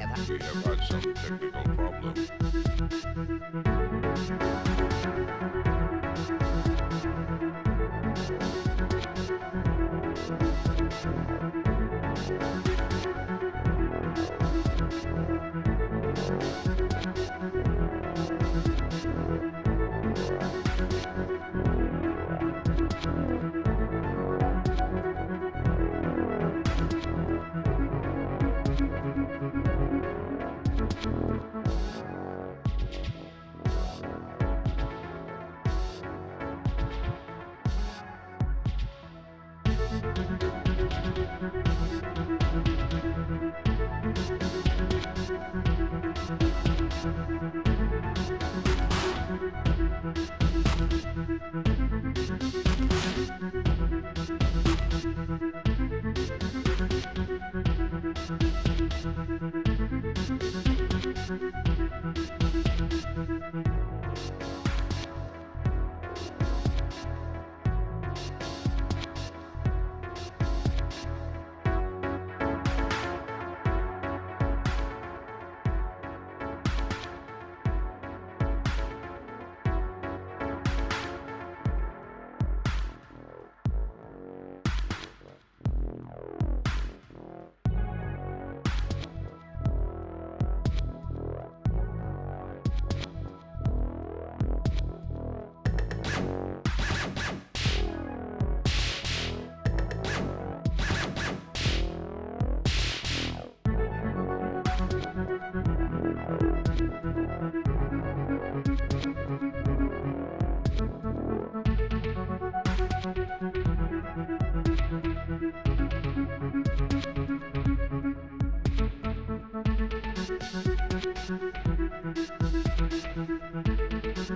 together. We have had some technical problems.